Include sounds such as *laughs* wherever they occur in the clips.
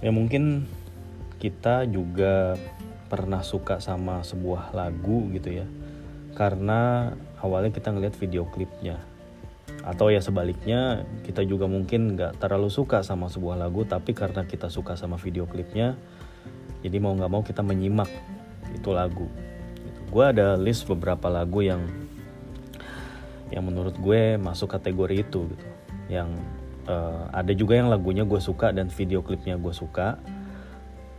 ya mungkin kita juga pernah suka sama sebuah lagu gitu ya. Karena awalnya kita ngeliat video klipnya. Atau ya sebaliknya kita juga mungkin nggak terlalu suka sama sebuah lagu tapi karena kita suka sama video klipnya jadi mau nggak mau kita menyimak itu lagu. Gitu. gue ada list beberapa lagu yang yang menurut gue masuk kategori itu gitu. Yang uh, ada juga yang lagunya gue suka dan video klipnya gue suka.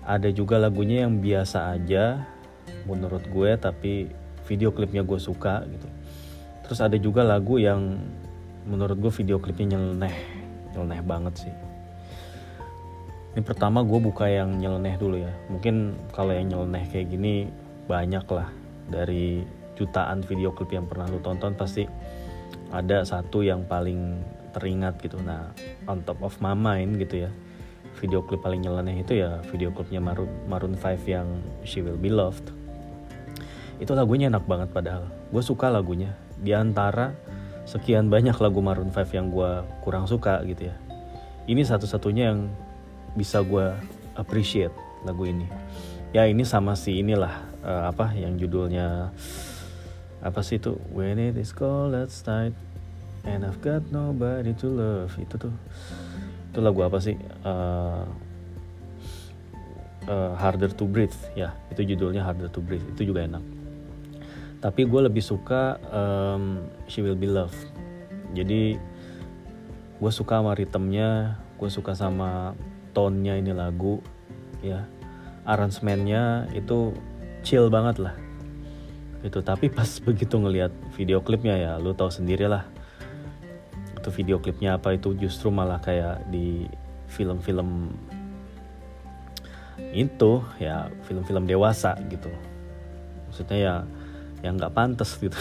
Ada juga lagunya yang biasa aja menurut gue tapi video klipnya gue suka gitu. Terus ada juga lagu yang menurut gue video klipnya nyeleneh nyeleneh banget sih. Ini pertama gue buka yang nyeleneh dulu ya. Mungkin kalau yang nyeleneh kayak gini banyak lah dari jutaan video klip yang pernah lu tonton pasti ada satu yang paling teringat gitu. Nah on top of my mind gitu ya video klip paling nyeleneh itu ya video klipnya Maroon, Maroon 5 yang She Will Be Loved. Itu lagunya enak banget padahal. Gue suka lagunya. Di antara sekian banyak lagu Maroon 5 yang gue kurang suka gitu ya ini satu-satunya yang bisa gue appreciate lagu ini. Ya ini sama si inilah uh, apa yang judulnya apa sih itu? When it is cold outside and I've got nobody to love. Itu tuh. Itu lagu apa sih? Uh, uh, Harder to Breathe. Ya itu judulnya Harder to Breathe. Itu juga enak. Tapi gue lebih suka um, She Will Be Loved. Jadi gue suka sama ritmenya gue suka sama tone-nya ini lagu ya. Aransemennya itu chill banget lah. Itu tapi pas *laughs* begitu ngelihat video klipnya ya lu tahu sendiri lah itu video klipnya apa itu justru malah kayak di film-film itu ya film-film dewasa gitu. Maksudnya ya yang nggak pantas gitu.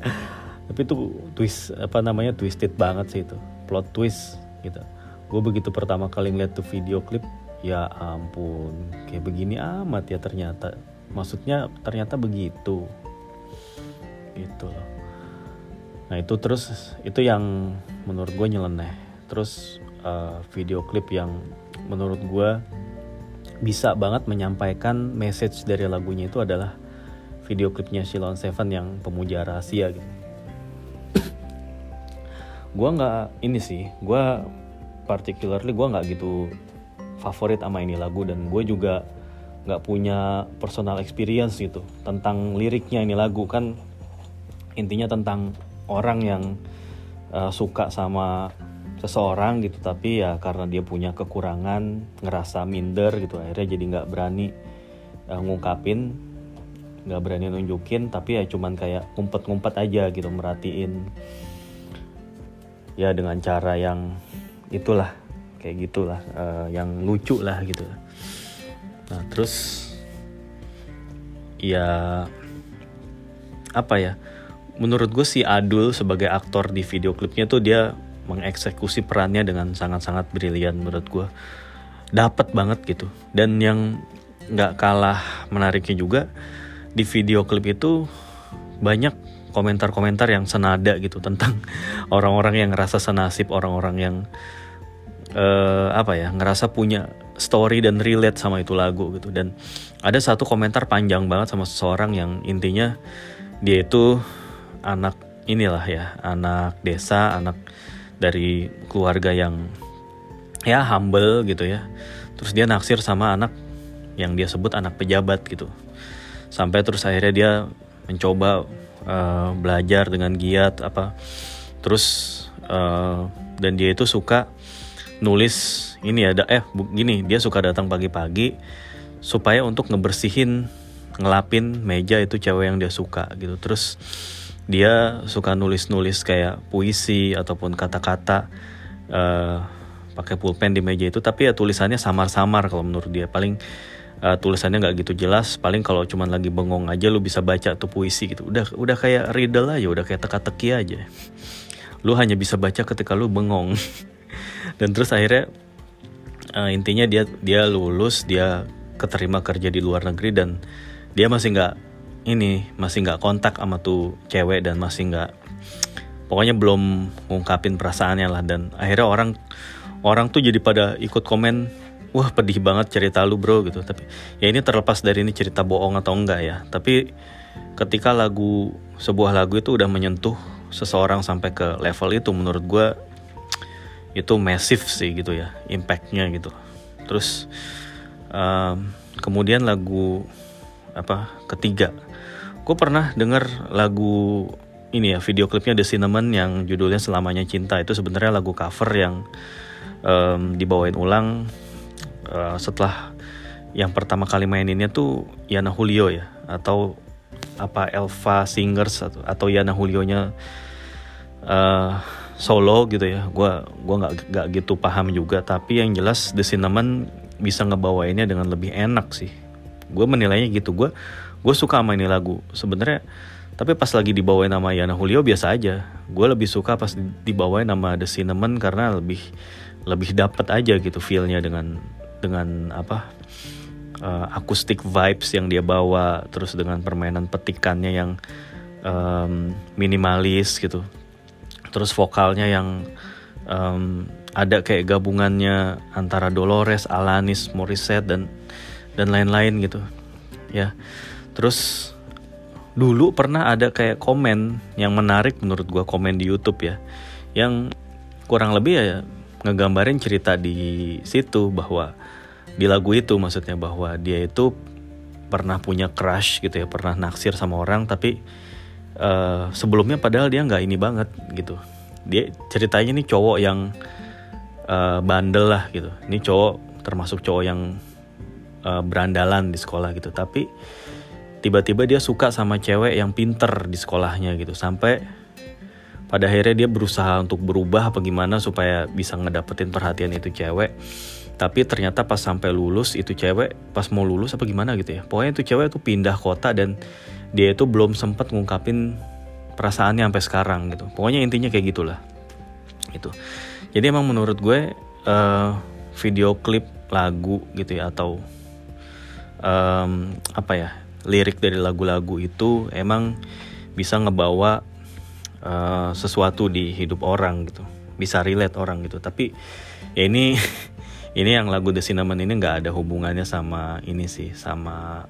*laughs* Tapi itu twist apa namanya twisted banget sih itu. Plot twist gitu. Gue begitu pertama kali ngeliat tuh video klip ya ampun kayak begini amat ya ternyata. Maksudnya ternyata begitu. Gitu loh nah itu terus itu yang menurut gue nyeleneh terus uh, video klip yang menurut gue bisa banget menyampaikan message dari lagunya itu adalah video klipnya Shilon Seven yang pemuja rahasia gitu. *coughs* gue nggak ini sih, gue particularly gue nggak gitu favorit sama ini lagu dan gue juga nggak punya personal experience gitu tentang liriknya ini lagu kan intinya tentang orang yang uh, suka sama seseorang gitu tapi ya karena dia punya kekurangan ngerasa minder gitu akhirnya jadi nggak berani uh, ngungkapin nggak berani nunjukin tapi ya cuman kayak ngumpet-ngumpet aja gitu merhatiin. Ya dengan cara yang itulah kayak gitulah uh, yang lucu lah gitu. Nah terus ya apa ya menurut gue si Adul sebagai aktor di video klipnya tuh dia mengeksekusi perannya dengan sangat-sangat brilian menurut gue dapat banget gitu. Dan yang nggak kalah menariknya juga di video klip itu banyak komentar-komentar yang senada gitu tentang *laughs* orang-orang yang ngerasa senasib, orang-orang yang uh, apa ya ngerasa punya story dan relate sama itu lagu gitu. Dan ada satu komentar panjang banget sama seseorang yang intinya dia itu anak inilah ya anak desa anak dari keluarga yang ya humble gitu ya. Terus dia naksir sama anak yang dia sebut anak pejabat gitu. Sampai terus akhirnya dia mencoba uh, belajar dengan giat apa. Terus uh, dan dia itu suka nulis ini ada eh gini dia suka datang pagi-pagi supaya untuk ngebersihin ngelapin meja itu cewek yang dia suka gitu. Terus dia suka nulis-nulis kayak puisi ataupun kata-kata uh, pakai pulpen di meja itu. Tapi ya tulisannya samar-samar kalau menurut dia. Paling uh, tulisannya nggak gitu jelas. Paling kalau cuman lagi bengong aja lu bisa baca tuh puisi gitu. Udah udah kayak riddle aja udah kayak teka-teki aja. Lu hanya bisa baca ketika lu bengong. *laughs* Dan terus akhirnya uh, intinya dia dia lulus dia keterima kerja di luar negeri dan dia masih nggak ini masih nggak kontak sama tuh cewek dan masih nggak pokoknya belum ngungkapin perasaannya lah. Dan akhirnya orang orang tuh jadi pada ikut komen wah pedih banget cerita lu bro gitu. Tapi ya ini terlepas dari ini cerita bohong atau enggak ya. Tapi ketika lagu sebuah lagu itu udah menyentuh seseorang sampai ke level itu menurut gue itu massive sih gitu ya impactnya gitu. Terus um, kemudian lagu apa ketiga gue pernah denger lagu ini ya video klipnya The Cinnamon yang judulnya Selamanya Cinta itu sebenarnya lagu cover yang um, dibawain ulang uh, setelah yang pertama kali maininnya tuh Yana Julio ya atau apa Elva Singers atau, atau Yana Julio-nya uh, solo gitu ya. Gua gua nggak nggak gitu paham juga, tapi yang jelas The Cinnamon bisa ngebawainnya dengan lebih enak sih. Gue menilainya gitu. Gue gue suka sama ini lagu. Sebenarnya tapi pas lagi dibawain nama Yana Julio biasa aja. Gue lebih suka pas dibawain nama The Cinnamon karena lebih lebih dapat aja gitu feelnya dengan dengan apa uh, akustik vibes yang dia bawa terus dengan permainan petikannya yang um, minimalis gitu terus vokalnya yang um, ada kayak gabungannya antara Dolores, Alanis, Morissette dan dan lain-lain gitu ya terus dulu pernah ada kayak komen yang menarik menurut gua komen di YouTube ya yang kurang lebih ya ngegambarin cerita di situ bahwa di lagu itu maksudnya bahwa dia itu pernah punya crush gitu ya pernah naksir sama orang tapi uh, sebelumnya padahal dia nggak ini banget gitu. Dia ceritanya nih cowok yang uh, bandel lah gitu. Ini cowok termasuk cowok yang uh, berandalan di sekolah gitu. Tapi tiba-tiba dia suka sama cewek yang pinter di sekolahnya gitu. Sampai pada akhirnya dia berusaha untuk berubah apa gimana supaya bisa ngedapetin perhatian itu cewek. Tapi ternyata pas sampai lulus itu cewek pas mau lulus apa gimana gitu ya. Pokoknya itu cewek itu pindah kota dan dia itu belum sempat ngungkapin perasaannya sampai sekarang gitu. Pokoknya intinya kayak gitulah. Itu jadi emang menurut gue uh, video klip lagu gitu ya atau um, apa ya lirik dari lagu-lagu itu emang bisa ngebawa uh, sesuatu di hidup orang gitu. Bisa relate orang gitu. Tapi ya ini *laughs* ini yang lagu The Cinnamon ini nggak ada hubungannya sama ini sih sama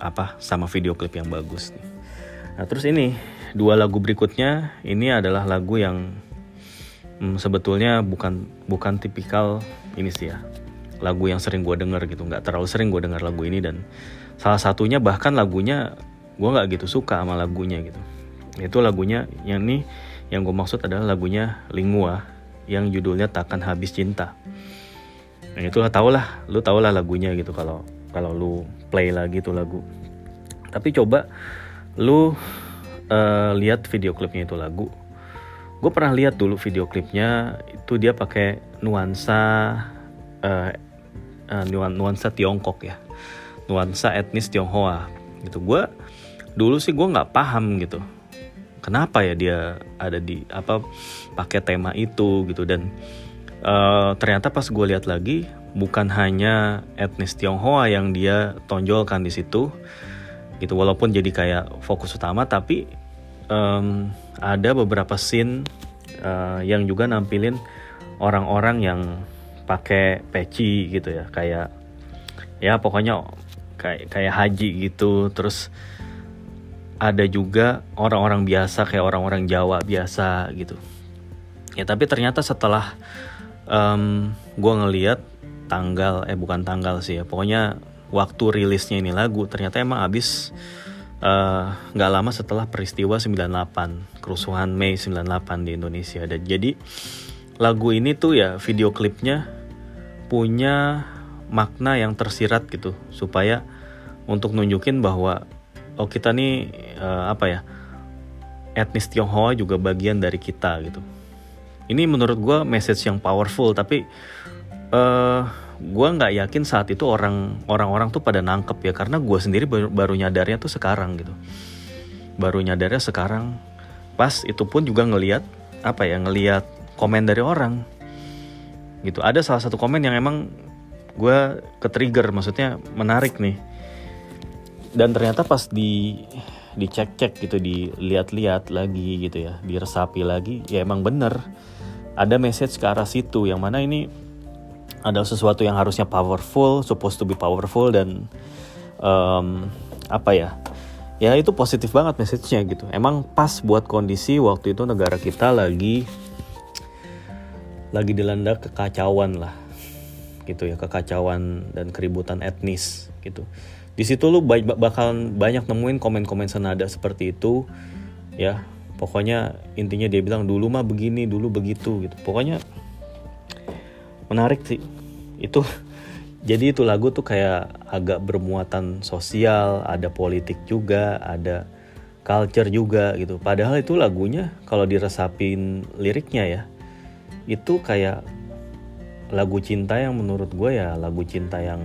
apa sama video klip yang bagus nih. Nah terus ini dua lagu berikutnya ini adalah lagu yang hmm, sebetulnya bukan bukan tipikal ini sih ya lagu yang sering gue denger gitu. Nggak terlalu sering gue denger lagu ini dan salah satunya bahkan lagunya gue nggak gitu suka sama lagunya gitu itu lagunya yang ini yang gue maksud adalah lagunya Lingua yang judulnya Takkan Habis Cinta Nah itulah tau lah, lu tau lah lagunya gitu kalau kalau lu play lagi tuh lagu. Tapi coba lu uh, lihat video klipnya itu lagu. Gue pernah lihat dulu video klipnya itu dia pakai nuansa uh, uh, nuansa Tiongkok ya, nuansa etnis Tionghoa. Gitu. Gue dulu sih gue nggak paham gitu. Kenapa ya dia ada di apa pakai tema itu gitu. Dan uh, ternyata pas gue lihat lagi bukan hanya etnis Tionghoa yang dia tonjolkan di situ gitu. Walaupun jadi kayak fokus utama tapi um, ada beberapa scene uh, yang juga nampilin orang-orang yang pakai peci gitu ya. Kayak ya pokoknya kayak kayak haji gitu. Terus ada juga orang-orang biasa kayak orang-orang Jawa biasa gitu. Ya tapi ternyata setelah um, gue ngeliat tanggal eh bukan tanggal sih ya pokoknya waktu rilisnya ini lagu ternyata emang abis eh, nggak uh, lama setelah peristiwa 98 kerusuhan Mei 98 di Indonesia. Dan jadi lagu ini tuh ya video klipnya punya makna yang tersirat gitu supaya untuk nunjukin bahwa oh kita nih uh, apa ya etnis Tionghoa juga bagian dari kita gitu. Ini menurut gue message yang powerful tapi uh, eh, gue nggak yakin saat itu orang orang-orang tuh pada nangkep ya karena gue sendiri baru, baru nyadarnya tuh sekarang gitu. Baru nyadarnya sekarang. Pas itu pun juga ngeliat apa ya ngeliat komen dari orang gitu. Ada salah satu komen yang emang gue ke trigger maksudnya menarik nih. Dan ternyata pas di dicek-cek gitu dilihat-lihat lagi gitu ya diresapi lagi ya emang bener. Ada message ke arah situ yang mana ini ada sesuatu yang harusnya powerful supposed to be powerful dan um, apa ya ya itu positif banget message-nya gitu. Emang pas buat kondisi waktu itu negara kita lagi lagi dilanda kekacauan lah gitu ya kekacauan dan keributan etnis gitu. Di situ lu bakal banyak nemuin komen-komen senada seperti itu ya. Pokoknya intinya dia bilang dulu mah begini dulu begitu gitu. Pokoknya menarik sih. Itu *laughs* jadi itu lagu tuh kayak agak bermuatan sosial ada politik juga ada culture juga gitu. Padahal itu lagunya kalau diresapin liriknya ya itu kayak lagu cinta yang menurut gue ya lagu cinta yang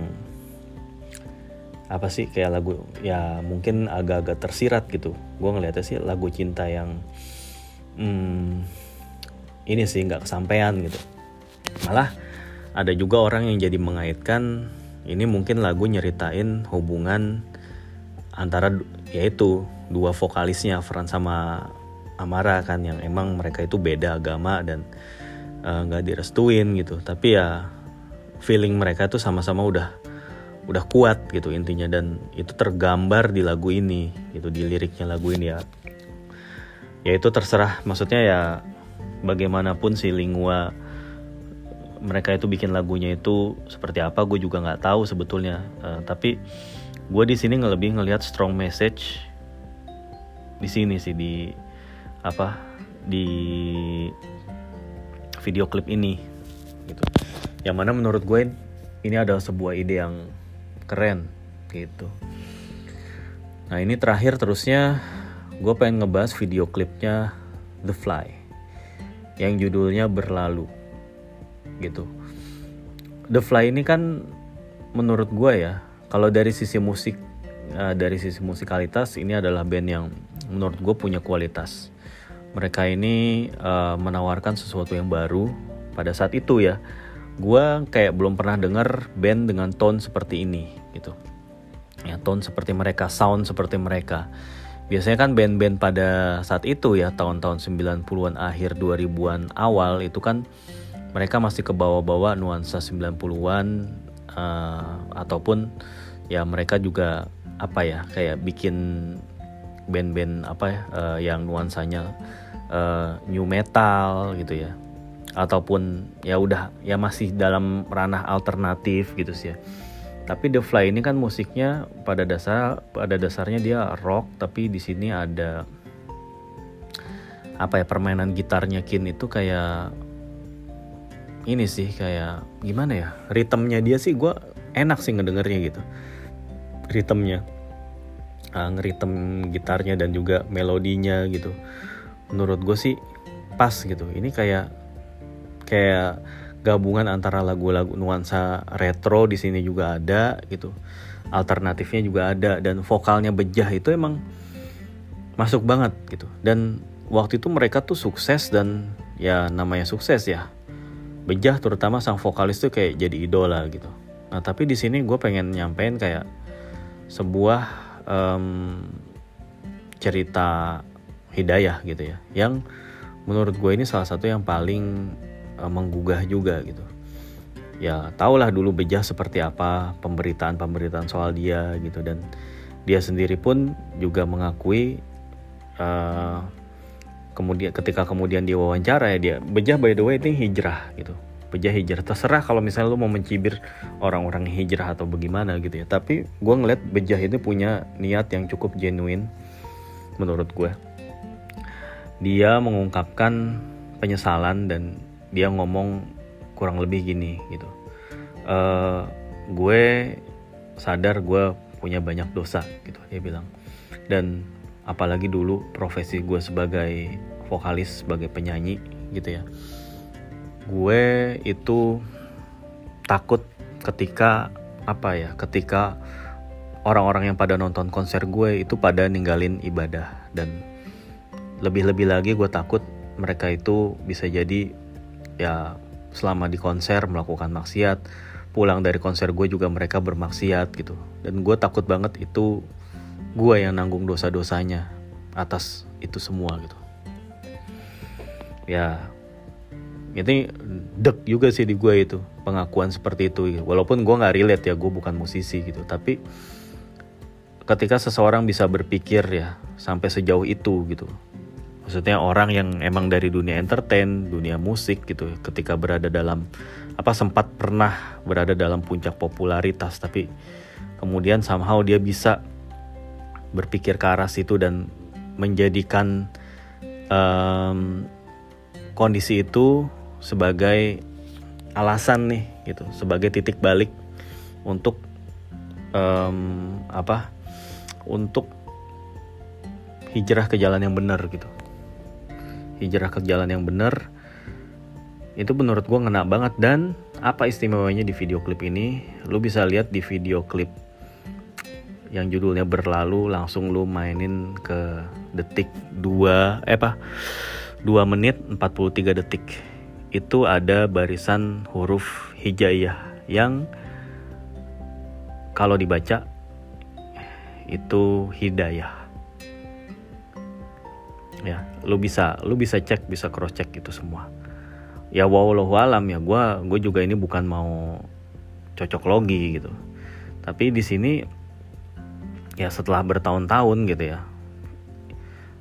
apa sih kayak lagu ya mungkin agak-agak tersirat gitu. Gue ngeliatnya sih lagu cinta yang hmm, ini sih nggak kesampaian gitu. Malah ada juga orang yang jadi mengaitkan ini mungkin lagu nyeritain hubungan antara yaitu dua vokalisnya Fran sama Amara kan yang emang mereka itu beda agama dan nggak uh, direstuin gitu. Tapi ya feeling mereka tuh sama-sama udah udah kuat gitu intinya. Dan itu tergambar di lagu ini gitu di liriknya lagu ini ya. Ya itu terserah. Maksudnya ya bagaimanapun si Lingua mereka itu bikin lagunya itu seperti apa gue juga nggak tahu sebetulnya. Uh, tapi gue di sini lebih ngelihat strong message di sini sih di apa di video klip ini gitu. Yang mana menurut gue ini adalah sebuah ide yang keren gitu. Nah ini terakhir terusnya gue pengen ngebahas video klipnya The Fly yang judulnya berlalu gitu. The Fly ini kan menurut gue ya kalau dari sisi musik uh, dari sisi musikalitas ini adalah band yang menurut gue punya kualitas mereka ini uh, menawarkan sesuatu yang baru pada saat itu ya. Gue kayak belum pernah denger band dengan tone seperti ini gitu. Ya tone seperti mereka sound seperti mereka. Biasanya kan band-band pada saat itu ya tahun-tahun 90-an akhir 2000-an awal itu kan mereka masih ke bawah-bawah nuansa 90-an uh, eh, ataupun ya mereka juga apa ya kayak bikin band-band apa ya uh, yang nuansanya uh, new metal gitu ya. Ataupun ya udah ya masih dalam ranah alternatif gitu sih ya. Tapi The Fly ini kan musiknya pada dasar pada dasarnya dia rock tapi di sini ada apa ya permainan gitarnya Kin itu kayak ini sih kayak gimana ya ritmenya dia sih gue enak sih ngedengernya gitu. Ritmenya. Uh, ngeritem gitarnya dan juga melodinya gitu menurut gue sih pas gitu. Ini kayak kayak gabungan antara lagu-lagu nuansa retro di sini juga ada gitu. Alternatifnya juga ada dan vokalnya bejah itu emang masuk banget gitu. Dan waktu itu mereka tuh sukses dan ya namanya sukses ya. Bejah terutama sang vokalis tuh kayak jadi idola gitu. Nah tapi di sini gue pengen nyampein kayak sebuah um, cerita hidayah gitu ya. Yang menurut gue ini salah satu yang paling uh, menggugah juga gitu. Ya tahulah dulu bejah seperti apa pemberitaan-pemberitaan soal dia gitu. Dan dia sendiri pun juga mengakui uh, kemudian ketika kemudian dia wawancara ya dia bejah by the way ini hijrah gitu. Bejah hijrah. Terserah kalau misalnya lu mau mencibir orang-orang hijrah atau bagaimana gitu ya. Tapi gue ngeliat bejah ini punya niat yang cukup genuine menurut gue dia mengungkapkan penyesalan dan dia ngomong kurang lebih gini gitu. Uh, gue sadar gue punya banyak dosa gitu dia bilang. Dan apalagi dulu profesi gue sebagai vokalis sebagai penyanyi gitu ya. Gue itu takut ketika apa ya ketika orang-orang yang pada nonton konser gue itu pada ninggalin ibadah dan lebih-lebih lagi gue takut mereka itu bisa jadi ya selama di konser melakukan maksiat pulang dari konser gue juga mereka bermaksiat gitu. Dan gue takut banget itu gue yang nanggung dosa-dosanya atas itu semua gitu. Ya ini dek juga sih di gue itu pengakuan seperti itu walaupun gue nggak relate ya gue bukan musisi gitu. Tapi ketika seseorang bisa berpikir ya sampai sejauh itu gitu maksudnya orang yang emang dari dunia entertain dunia musik gitu ketika berada dalam apa sempat pernah berada dalam puncak popularitas tapi kemudian somehow dia bisa berpikir ke arah situ dan menjadikan um, kondisi itu sebagai alasan nih gitu sebagai titik balik untuk um, apa untuk hijrah ke jalan yang benar gitu hijrah ke jalan yang benar itu menurut gue ngena banget. Dan apa istimewanya di video klip ini? Lu bisa lihat di video klip yang judulnya berlalu langsung lu mainin ke detik 2 eh apa? 2 menit 43 detik. Itu ada barisan huruf hijaiyah yang kalau dibaca itu hidayah ya. Lu bisa lu bisa cek bisa cross check itu semua. Ya wallahu alam ya gue gue juga ini bukan mau cocok logi gitu. Tapi di sini ya setelah bertahun-tahun gitu ya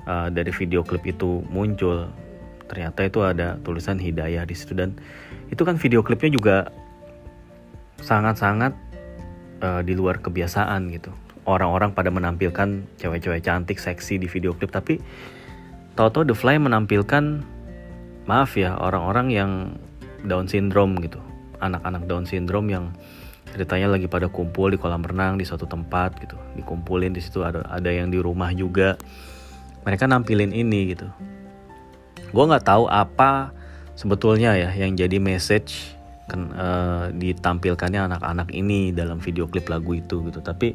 uh, dari video klip itu muncul ternyata itu ada tulisan hidayah di situ. Dan itu kan video klipnya juga sangat-sangat uh, di luar kebiasaan gitu. Orang-orang pada menampilkan cewek-cewek cantik seksi di video klip tapi tahu-tahu The Fly menampilkan maaf ya orang-orang yang Down syndrome gitu. Anak-anak Down syndrome yang ceritanya lagi pada kumpul di kolam renang di suatu tempat gitu. Dikumpulin di situ ada ada yang di rumah juga. Mereka nampilin ini gitu. Gue nggak tahu apa sebetulnya ya yang jadi message kan, uh, ditampilkannya anak-anak ini dalam video klip lagu itu gitu. Tapi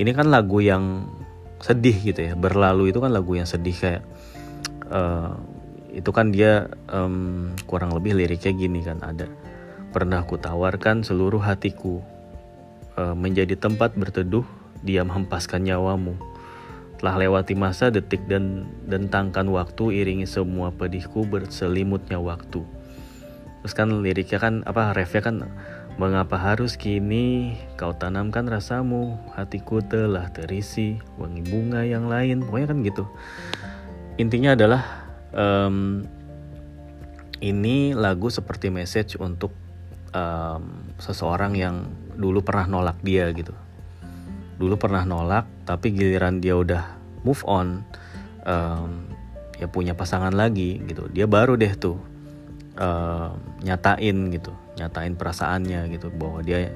ini kan lagu yang sedih gitu ya. Berlalu itu kan lagu yang sedih kayak uh, itu kan dia um, kurang lebih liriknya gini kan ada pernah ku tawarkan seluruh hatiku uh, menjadi tempat berteduh dia menghempaskan nyawamu. Telah lewati masa detik dan dentangkan waktu iringi semua pedihku berselimutnya waktu. Terus kan liriknya kan apa refnya kan Mengapa harus kini kau tanamkan rasamu? Hatiku telah terisi wangi bunga yang lain. Pokoknya kan gitu Intinya adalah um, Ini lagu seperti message untuk um, Seseorang yang dulu pernah nolak dia gitu. Dulu pernah nolak tapi giliran dia udah move on um, ya punya pasangan lagi gitu. Dia baru deh tuh um, nyatain gitu nyatain perasaannya gitu bahwa dia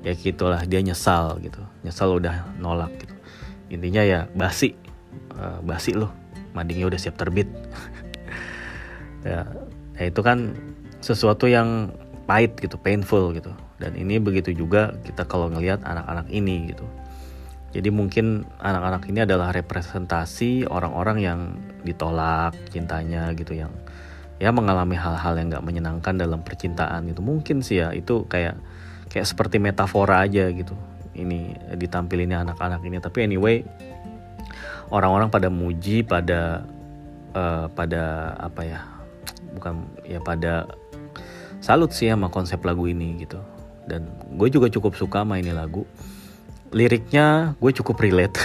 ya gitulah dia nyesal gitu. Nyesal udah nolak gitu. Intinya ya basi uh, basi loh madingnya udah siap terbit *laughs* ya, ya itu kan sesuatu yang pahit gitu painful gitu dan ini begitu juga kita kalau ngelihat anak-anak ini gitu jadi mungkin anak-anak ini adalah representasi orang-orang yang ditolak cintanya gitu yang ya mengalami hal-hal yang gak menyenangkan dalam percintaan gitu. Mungkin sih ya itu kayak kayak seperti metafora aja gitu. Ini ditampilinnya anak-anak ini. Tapi anyway orang-orang pada muji pada uh, pada apa ya? Bukan ya pada salut sih sama konsep lagu ini gitu. Dan gue juga cukup suka main ini lagu liriknya gue cukup relate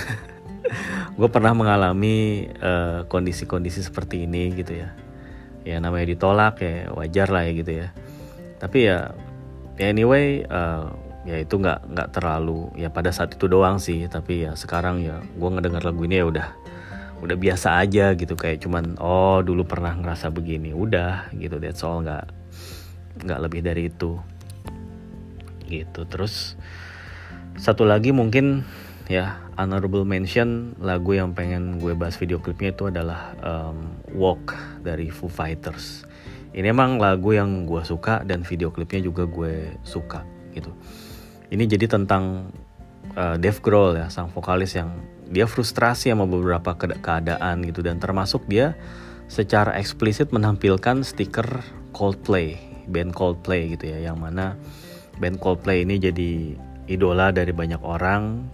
*laughs* gue pernah mengalami eh, kondisi-kondisi seperti ini gitu ya ya namanya ditolak ya wajar lah ya gitu ya tapi ya ya anyway uh, ya itu nggak nggak terlalu ya pada saat itu doang sih tapi ya sekarang ya gue ngedengar lagu ini ya udah udah biasa aja gitu kayak cuman oh dulu pernah ngerasa begini udah gitu that's all nggak nggak lebih dari itu gitu terus satu lagi mungkin ya honorable mention lagu yang pengen gue bahas video klipnya itu adalah um, Walk dari Foo Fighters. Ini emang lagu yang gue suka dan video klipnya juga gue suka gitu. Ini jadi tentang uh, Dave Grohl ya sang vokalis yang dia frustrasi sama beberapa keadaan gitu. Dan termasuk dia secara eksplisit menampilkan stiker Coldplay, band Coldplay gitu ya. Yang mana band Coldplay ini jadi idola dari banyak orang.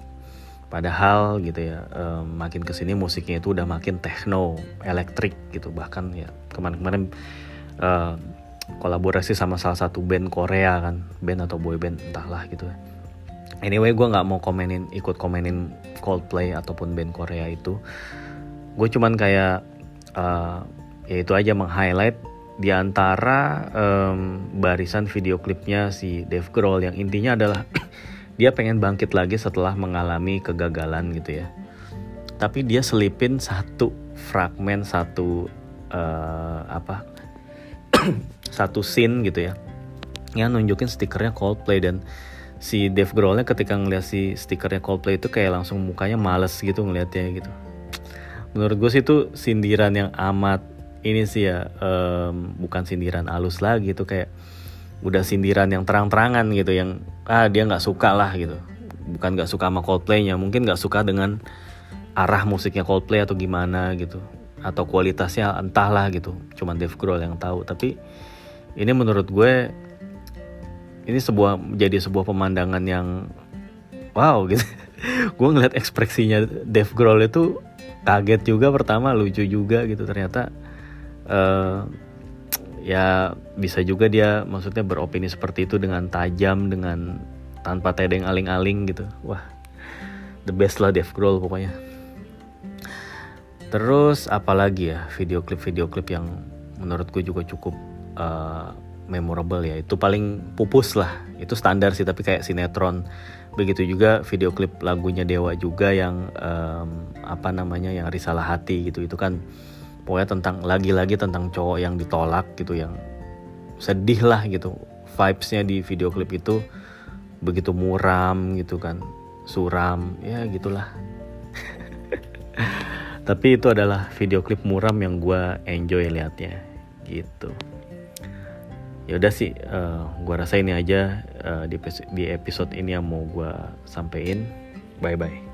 Padahal gitu ya um, makin ke sini musiknya itu udah makin techno elektrik gitu. Bahkan ya kemarin-kemarin uh, kolaborasi sama salah satu band Korea kan band atau boy band entahlah gitu anyway gue nggak mau komenin ikut komenin Coldplay ataupun band Korea itu gue cuman kayak uh, ya itu aja meng-highlight di antara um, barisan video klipnya si Dave Grohl yang intinya adalah *clears throat* dia pengen bangkit lagi setelah mengalami kegagalan gitu ya. Tapi dia selipin satu fragmen satu uh, apa *clears throat* satu scene gitu ya yang nunjukin stikernya Coldplay. Dan si Dave Grohlnya ketika ngeliat si stikernya Coldplay itu kayak langsung mukanya males gitu ngeliatnya gitu. Menurut gue sih itu sindiran yang amat ini sih ya um, bukan sindiran halus lagi itu kayak udah sindiran yang terang-terangan gitu yang ah dia nggak suka lah gitu. Bukan nggak suka sama Coldplaynya mungkin nggak suka dengan arah musiknya Coldplay atau gimana gitu atau kualitasnya entahlah gitu. Cuman Dave Grohl yang tahu. Tapi ini menurut gue ini sebuah jadi sebuah pemandangan yang wow gitu. *laughs* Gue ngeliat ekspresinya Dave Grohl itu kaget juga pertama lucu juga gitu. Ternyata uh, ya bisa juga dia maksudnya beropini seperti itu dengan tajam dengan tanpa tedeng aling-aling gitu. Wah the best lah Dave Grohl pokoknya terus apalagi ya video klip video klip yang menurutku juga cukup uh, memorable ya. Itu paling pupus lah. Itu standar sih tapi kayak sinetron. Begitu juga video klip lagunya Dewa juga yang um, apa namanya yang risalah hati gitu. Itu kan pokoknya tentang lagi-lagi tentang cowok yang ditolak gitu yang sedih lah gitu. Vibesnya di video klip itu begitu muram gitu kan. Suram ya gitulah tapi itu adalah video klip muram yang gue enjoy liatnya gitu. Ya udah sih uh, eh, gue rasa ini aja uh, di, episode, di episode ini yang mau gue sampein. Bye bye